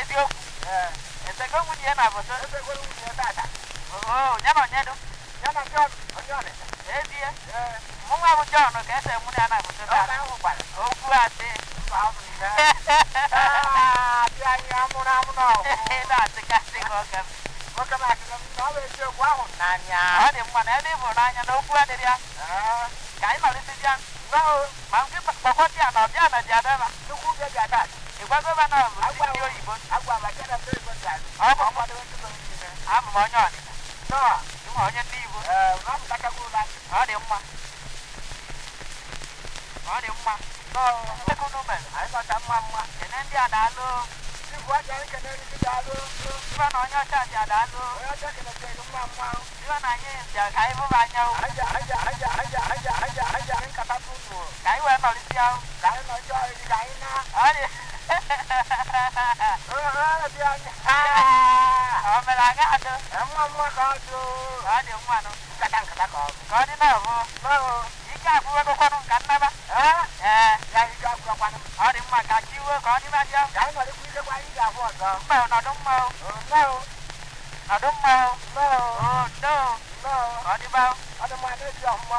eziokwu không có chukwu mà vừa bụ ndị ebe ọ bụ ndị ike dị ọnwụ. ọ ndị ike dị ọnwụ Ee, kedụkwa onye anyị nọ bie nụ anyị nọ be Chukwu a na-akpọ Kanụ. oo Ya na- ya na ndị be thế agbakọrọ ụra. eziokwu Ee, đi nwunye ya na abodo muốn gwere nwunye ya tata. oo cái na onyedo cái na cái onye Ọnịcha. ezie Ee, mụnwa bụ jọn ka ese mụ na ya na abodo ọ taa na-ahụ gbara. đi asị Mba, ọ bụ n'ihe. Ah, dị anyị amụrụ amụ na ọgụ. na-asịkasị gị oge m Nwoke na-asịrị m na đó thì qua cái n'anya. nào dị mma mma ọ dị mma Nnọọ. ego unu mere Anyị nọcha mma mma. kene ndị a daalụ Igwe ọcha anyị kenere ndị daalụ. ibe na onye ọcha ji adaalụ Onye ọcha kenere ndị mma mma. ibe na anyị bịa ka anyị bụba anya o Aja, aja, aja, aja, aja, aja, aja. Anyị nkata bụ unu. ka anyị wee nọrịsịa o Ka anyị nọ jọọ iri ka anyị na. ee, dị anyị. Ah! ọmọlá aga adó ẹ̀wọ̀n mú ọkọ̀ ọdún ọdún mú àná nkàtà nkàtà kọ̀ kọ́ ọdún náà fún báwo ike àfúwé kókó nù nkà nnaba ẹ ya ike àfúwé kwanu ọdún mú àkà kí iwe kọ́ ọdún bá dé ọ kà ń wọlé kú ilé kwa ike àfú ọ̀dọ́ mbà ọ nọdún mọ ọ mbà ọ nọdún mọ ọ mbà ọ ọ ndó ọ ọdún bá ọ ọdún mọ adé ti ọ̀ mbà